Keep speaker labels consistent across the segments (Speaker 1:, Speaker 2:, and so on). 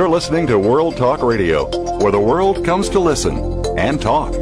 Speaker 1: You're listening to World Talk Radio, where the world comes to listen and talk.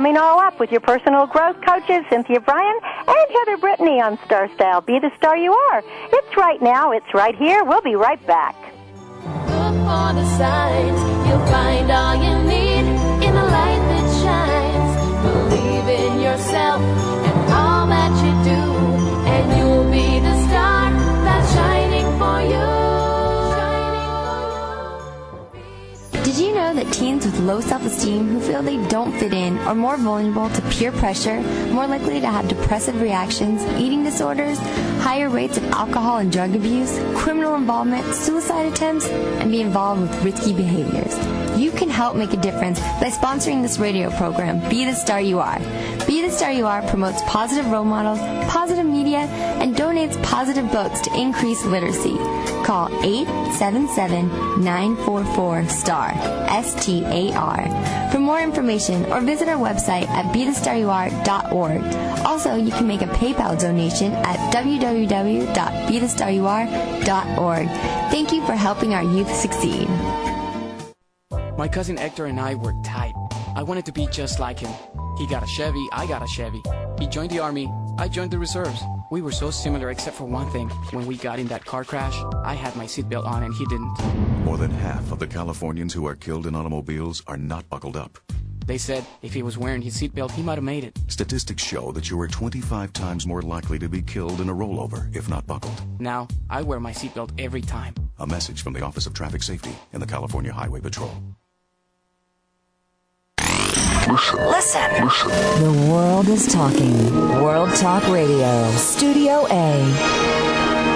Speaker 2: Coming all up with your personal growth coaches Cynthia Bryan and Heather Brittany on Star Style. Be the star you are. It's right now. It's right here. We'll be right back.
Speaker 3: Look for the signs. You'll find all you need in the light that shines. Believe in yourself you
Speaker 4: know that teens with low self esteem who feel they don't fit in are more vulnerable to peer pressure, more likely to have depressive reactions, eating disorders, higher rates of alcohol and drug abuse, criminal involvement, suicide attempts, and be involved with risky behaviors? You can help make a difference by sponsoring this radio program, Be the Star You Are. Be the Star You Are promotes positive role models, positive media, and donates positive books to increase literacy. Call 877-944-STAR, S-T-A-R, for more information or visit our website at BeTheStarYouAre.org. Also, you can make a PayPal donation at www.BeTheStarYouAre.org. Thank you for helping our youth succeed.
Speaker 5: My cousin Hector and I were tight. I wanted to be just like him. He got a Chevy, I got a Chevy. He joined the army, I joined the reserves. We were so similar except for one thing. When we got in that car crash, I had my seatbelt on and he didn't.
Speaker 6: More than half of the Californians who are killed in automobiles are not buckled up.
Speaker 5: They said if he was wearing his seatbelt, he might have made it.
Speaker 6: Statistics show that you are 25 times more likely to be killed in a rollover if not buckled.
Speaker 5: Now, I wear my seatbelt every time.
Speaker 6: A message from the Office of Traffic Safety and the California Highway Patrol.
Speaker 7: Listen. Listen. Listen. The world is talking. World Talk Radio. Studio A.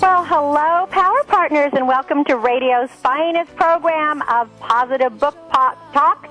Speaker 2: Well, hello, Power Partners, and welcome to radio's finest program of positive book po- talk.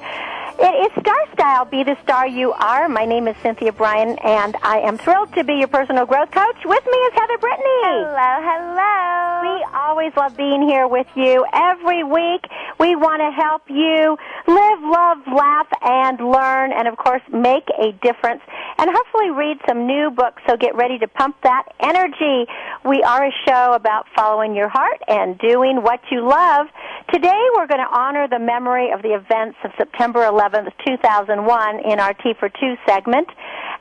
Speaker 2: It is Star Style, Be the Star You Are. My name is Cynthia Bryan, and I am thrilled to be your personal growth coach. With me is Heather Brittany.
Speaker 8: Hello, hello.
Speaker 2: We always love being here with you every week. We want to help you live, love, laugh, and learn, and of course, make a difference. And hopefully, read some new books. So get ready to pump that energy. We are a show about following your heart and doing what you love. Today, we're going to honor the memory of the events of September 11th, 2001, in our T for Two segment.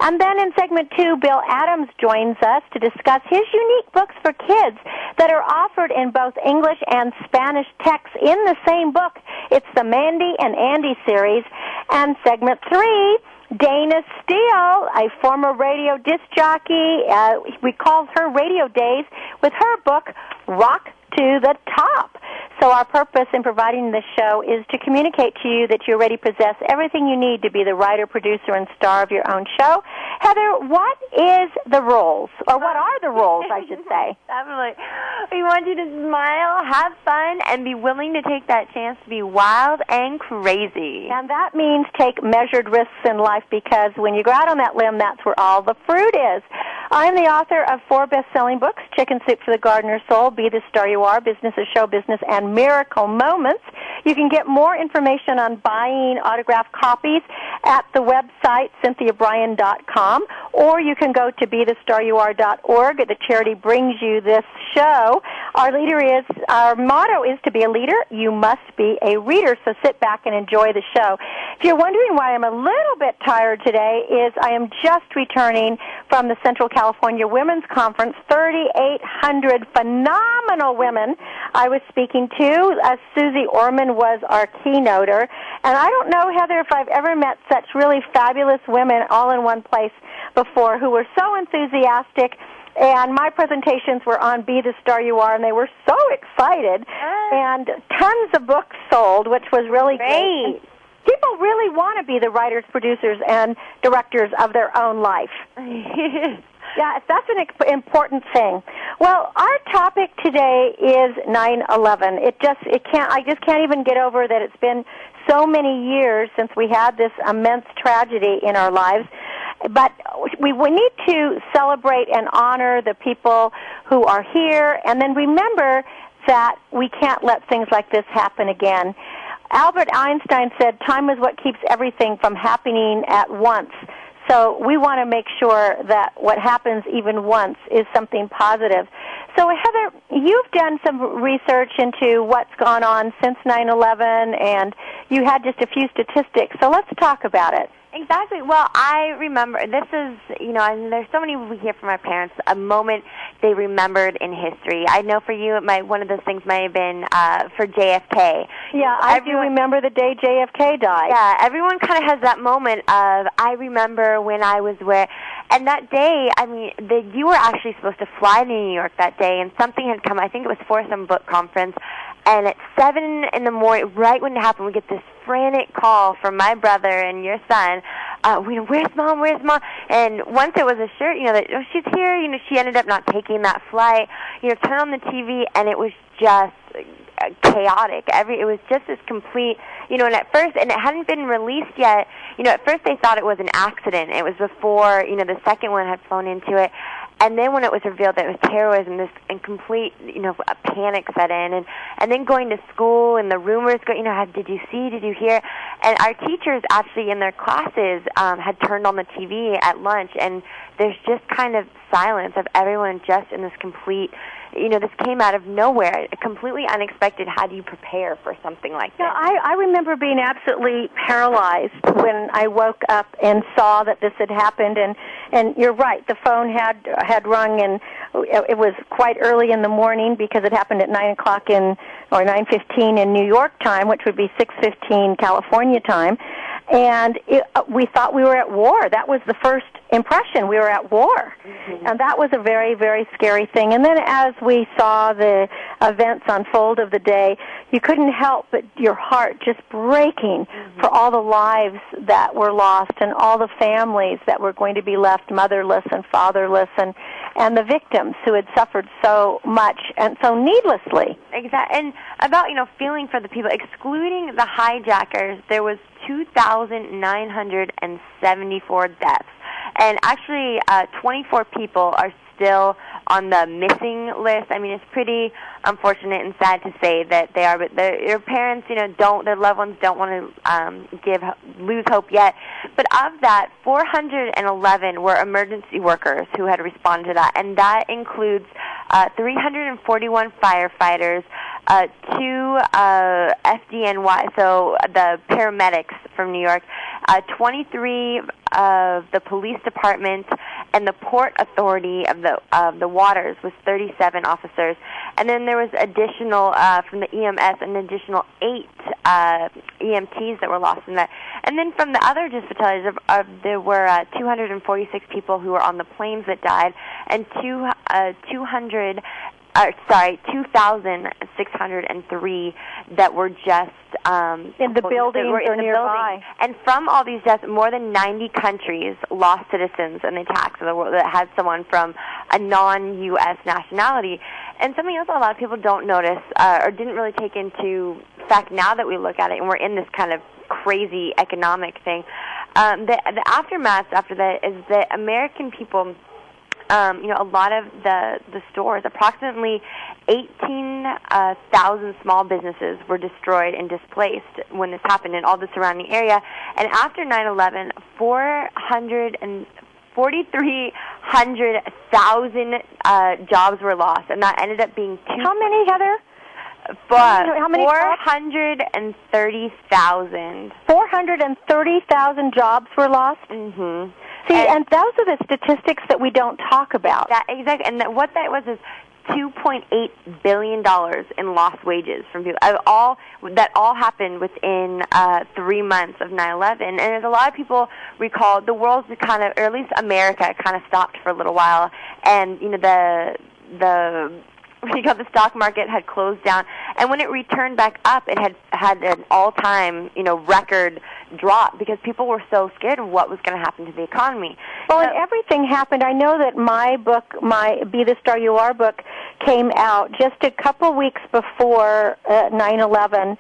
Speaker 2: And then in segment two, Bill Adams joins us to discuss his unique books for kids that are offered in both English and Spanish texts in the same book. It's the Mandy and Andy series. And segment three, Dana Steele, a former radio disc jockey, uh, recalls her radio days with her book, Rock to the Top. So our purpose in providing this show is to communicate to you that you already possess everything you need to be the writer, producer, and star of your own show. Heather, what is the rules? Or what are the rules, I should say?
Speaker 8: Definitely. We want you to smile, have fun, and be willing to take that chance to be wild and crazy.
Speaker 2: And that means take measured risks in life because when you go out on that limb, that's where all the fruit is. I'm the author of four best-selling books, Chicken Soup for the Gardener's Soul, Be the Star You Are, Business is Show Business, and Miracle Moments. You can get more information on buying autographed copies at the website, cynthiabryan.com, or you can go to bethestaryouare.org. The charity brings you this show. Our leader is, our motto is to be a leader, you must be a reader, so sit back and enjoy the show. If you're wondering why I'm a little bit tired today, is I am just returning from the Central California Women's Conference, 3,800 phenomenal women I was speaking to. Uh, Suze Orman was our keynoter. And I don't know, Heather, if I've ever met such really fabulous women all in one place before who were so enthusiastic. And my presentations were on Be the Star You Are, and they were so excited. And tons of books sold, which was really
Speaker 8: Great.
Speaker 2: great. People really want to be the writers, producers, and directors of their own life. Yeah, that's an important thing. Well, our topic today is 9/11. It just it can't I just can't even get over that it's been so many years since we had this immense tragedy in our lives. But we we need to celebrate and honor the people who are here and then remember that we can't let things like this happen again. Albert Einstein said time is what keeps everything from happening at once. So we want to make sure that what happens even once is something positive. So Heather, you've done some research into what's gone on since 9/11 and you had just a few statistics. So let's talk about it.
Speaker 8: Exactly. Well, I remember this is you know, and there's so many we hear from our parents a moment they remembered in history. I know for you, it might one of those things might have been uh, for JFK.
Speaker 2: Yeah, I do remember the day JFK died.
Speaker 8: Yeah, everyone kind of has that moment of I remember when I was where, and that day. I mean, the, you were actually supposed to fly to New York that day, and something had come. I think it was for some book conference, and at seven in the morning, right when it happened, we get this frantic call from my brother and your son. Uh, we know where's mom? Where's mom? And once it was assured, you know that oh, she's here. You know, she ended up not taking that flight. You know, turn on the TV, and it was just uh, chaotic. Every it was just this complete, you know. And at first, and it hadn't been released yet. You know, at first they thought it was an accident. It was before you know the second one had flown into it, and then when it was revealed that it was terrorism, this and complete, you know, a panic set in, and and then going to school and the rumors go, you know, how, did you see, did you hear? And our teachers actually in their classes um, had turned on the TV at lunch, and there's just kind of silence of everyone just in this complete you know, this came out of nowhere, completely unexpected. How do you prepare for something like
Speaker 2: Yeah,
Speaker 8: this?
Speaker 2: I, I remember being absolutely paralyzed when I woke up and saw that this had happened. And and you're right, the phone had had rung, and it was quite early in the morning because it happened at nine o'clock in or nine fifteen in New York time, which would be six fifteen California time. And it, we thought we were at war. That was the first impression. We were at war, mm-hmm. and that was a very, very scary thing. And then as we saw the events unfold of the day, you couldn't help but your heart just breaking mm-hmm. for all the lives that were lost and all the families that were going to be left motherless and fatherless and and the victims who had suffered so much and so needlessly.
Speaker 8: Exactly. And about, you know, feeling for the people, excluding the hijackers, there was 2,974 deaths. And actually, uh, 24 people are still on the missing list. I mean, it's pretty unfortunate and sad to say that they are, but their, parents, you know, don't, their loved ones don't want to um, give lose hope yet. But of that, 411 were emergency workers who had responded to that, and that includes uh, 341 firefighters, uh, two uh, FDNY, so the paramedics from New York, uh, 23 of the police department, and the port authority of the of the waters was 37 officers, and then there was additional uh, from the EMS, an additional eight uh, EMTs that were lost in that, and then from the other just fatalities, of, of, there were uh, 246 people who were on the planes that died, and two uh, 200 uh, sorry, 2,603 that were just um,
Speaker 2: In the buildings
Speaker 8: were in
Speaker 2: or
Speaker 8: the
Speaker 2: nearby.
Speaker 8: building. And from all these deaths, more than 90 countries lost citizens in the attacks of the world that had someone from a non-U.S. nationality. And something else a lot of people don't notice uh, or didn't really take into fact now that we look at it, and we're in this kind of crazy economic thing. Um, the, the aftermath after that is that American people um, you know, a lot of the the stores, approximately 18,000 small businesses were destroyed and displaced when this happened in all the surrounding area. And after 9/11, 400 and 4,300,000 uh, jobs were lost, and that ended up being two.
Speaker 2: How many, Heather?
Speaker 8: But
Speaker 2: How many jobs?
Speaker 8: 430,000.
Speaker 2: 430,000 jobs were lost.
Speaker 8: Mm-hmm.
Speaker 2: See,
Speaker 8: And-
Speaker 2: and those are the statistics that we don't talk about.
Speaker 8: That exactly, and that, what that was is 2.8 billion dollars in lost wages from people. All that all happened within uh, three months of 9/11, and as a lot of people recall, the world kind of, or at least America, kind of stopped for a little while, and you know the the because the stock market had closed down, and when it returned back up, it had had an all-time, you know, record drop because people were so scared of what was going to happen to the economy.
Speaker 2: Well, and everything happened. I know that my book, my Be the Star You Are book, came out just a couple weeks before uh, 9/11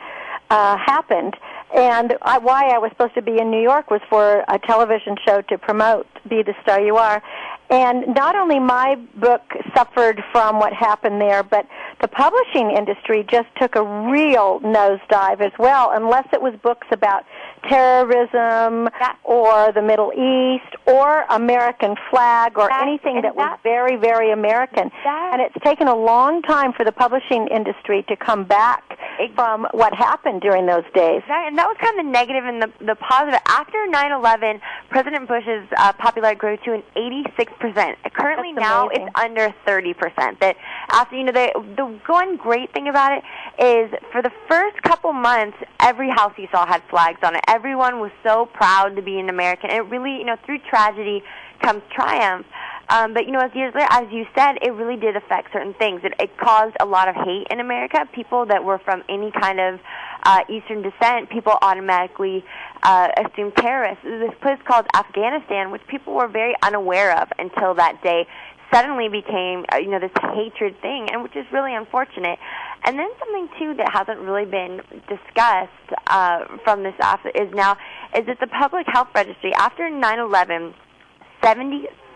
Speaker 2: uh, happened. And I, why I was supposed to be in New York was for a television show to promote Be the Star You Are. And not only my book suffered from what happened there, but the publishing industry just took a real nosedive as well, unless it was books about terrorism or the Middle East or American flag or
Speaker 8: That-
Speaker 2: anything that was very, very American.
Speaker 8: That-
Speaker 2: And it's taken a long time for the publishing industry to come back from what happened during those days.
Speaker 8: And that was kind of the negative and the, the positive. After 9/11, President Bush's uh, popularity grew to an 86 percent. Currently now it's under 30 percent. That after you know the the one great thing about it is for the first couple months, every house you saw had flags on it. Everyone was so proud to be an American. It really you know through tragedy comes triumph. Um, but you know, as years later, as you said, it really did affect certain things. It, it caused a lot of hate in America. People that were from any kind of uh, Eastern descent, people automatically uh, assumed terrorists. This place called Afghanistan, which people were very unaware of until that day, suddenly became uh, you know this hatred thing, and which is really unfortunate. And then something too that hasn't really been discussed uh, from this is now is that the Public Health Registry after 9/11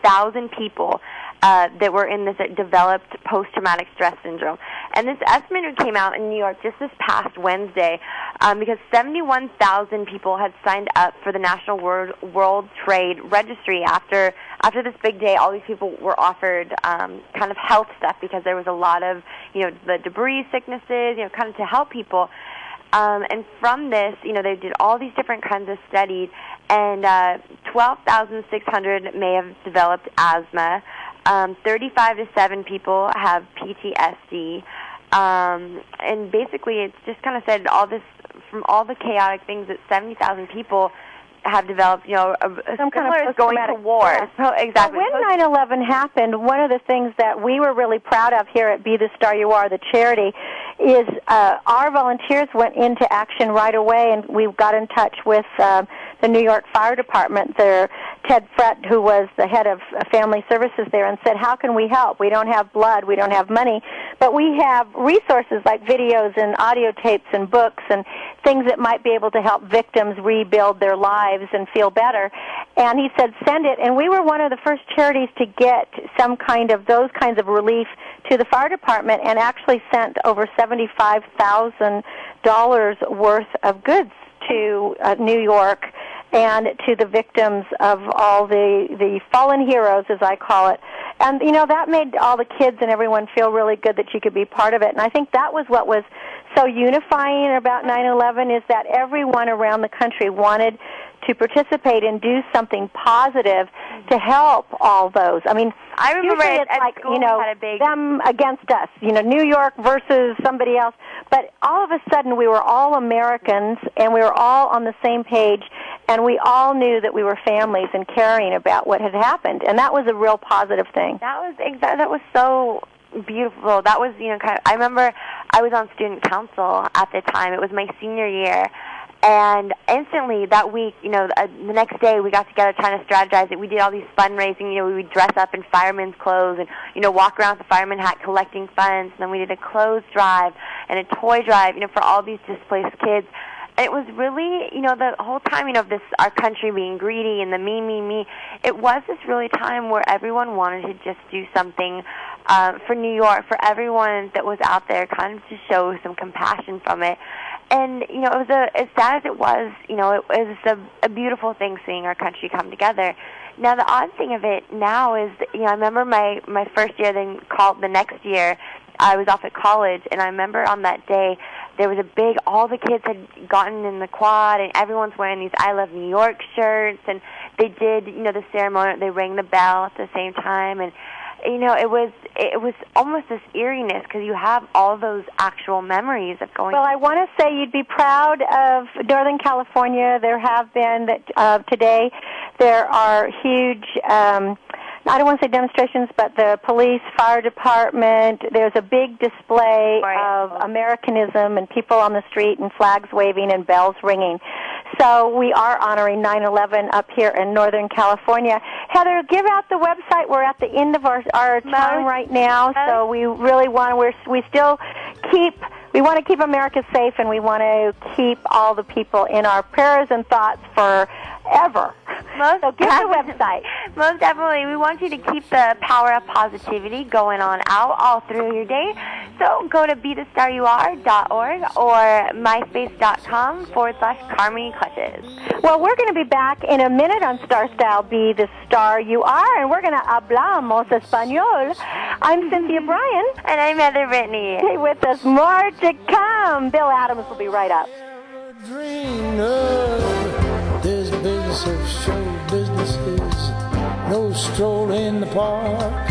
Speaker 8: 70,000 people uh, that were in this uh, developed post-traumatic stress syndrome. And this estimate came out in New York just this past Wednesday um, because 71,000 people had signed up for the National World, World Trade Registry after after this big day. All these people were offered um, kind of health stuff because there was a lot of you know the debris sicknesses, you know, kind of to help people. Um, and from this, you know, they did all these different kinds of studies, and uh, 12,600 may have developed asthma. Um, 35 to 7 people have PTSD. Um, and basically, it's just kind of said all this from all the chaotic things that 70,000 people have developed, you know, a, a
Speaker 2: Some kind of
Speaker 8: going to war.
Speaker 2: stress.
Speaker 8: So, exactly.
Speaker 2: Well, when 9/11 happened, one of the things that we were really proud of here at Be the Star You Are, the charity, is uh, our volunteers went into action right away, and we got in touch with um, the New York Fire Department. There, Ted Frett, who was the head of Family Services there, and said, "How can we help? We don't have blood, we don't have money, but we have resources like videos and audio tapes and books and things that might be able to help victims rebuild their lives and feel better." And he said, "Send it." And we were one of the first charities to get some kind of those kinds of relief to the fire department, and actually sent over seventy-five thousand dollars worth of goods to uh, New York and to the victims of all the the fallen heroes, as I call it. And you know that made all the kids and everyone feel really good that you could be part of it. And I think that was what was so unifying about 9/11 is that everyone around the country wanted to participate and do something positive to help all those. I mean,
Speaker 8: I remember
Speaker 2: usually it's like you know
Speaker 8: had a big-
Speaker 2: them against us. You know, New York versus somebody else. But all of a sudden, we were all Americans, and we were all on the same page, and we all knew that we were families and caring about what had happened, and that was a real positive thing.
Speaker 8: That was exactly that was so beautiful. That was you know kind of. I remember I was on student council at the time. It was my senior year. And instantly that week, you know, uh, the next day we got together trying to strategize it. We did all these fundraising. You know, we would dress up in firemen's clothes and you know walk around with the fireman hat collecting funds. And then we did a clothes drive and a toy drive. You know, for all these displaced kids. And it was really, you know, the whole time, you know, of this our country being greedy and the me, me, me. It was this really time where everyone wanted to just do something uh, for New York, for everyone that was out there, kind of to show some compassion from it. And you know, it was a as sad as it was, you know, it was a, a beautiful thing seeing our country come together. Now, the odd thing of it now is, that, you know, I remember my my first year, then called the next year. I was off at college, and I remember on that day there was a big. All the kids had gotten in the quad, and everyone's wearing these "I Love New York" shirts, and they did, you know, the ceremony. They rang the bell at the same time, and you know, it was it was almost this eeriness because you have all those actual memories of going.
Speaker 2: Well, I want to say you'd be proud of Northern California. There have been that uh, today. There are huge. Um, I don't want to say demonstrations, but the police, fire department, there's a big display
Speaker 8: Right.
Speaker 2: of Americanism and people on the street and flags waving and bells ringing. So we are honoring 9/11 up here in Northern California. Heather, give out the website. We're at the end of our our time right now, so we really want to. We're, we still keep. We want to keep America safe, and we want to keep all the people in our prayers and thoughts forever.
Speaker 8: Most
Speaker 2: So give the website.
Speaker 8: Most definitely. We want you to keep the power of positivity going on out all through your day. So go to bethestaryouare.org or myspace.com forward slash Carmi Clutches.
Speaker 2: Well, we're going to be back in a minute on Star Style Be the Star You Are, and we're going to hablamos español. I'm Cynthia Bryan.
Speaker 8: And I'm Heather Brittany.
Speaker 2: Stay with us. More to come. Bill Adams will be right up.
Speaker 9: dreamed of this business of show business is No stroll in the park.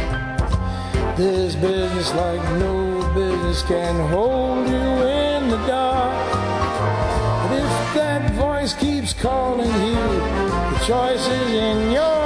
Speaker 9: This business, like no business, can hold you in the dark. But if that voice keeps calling you, the choice is in your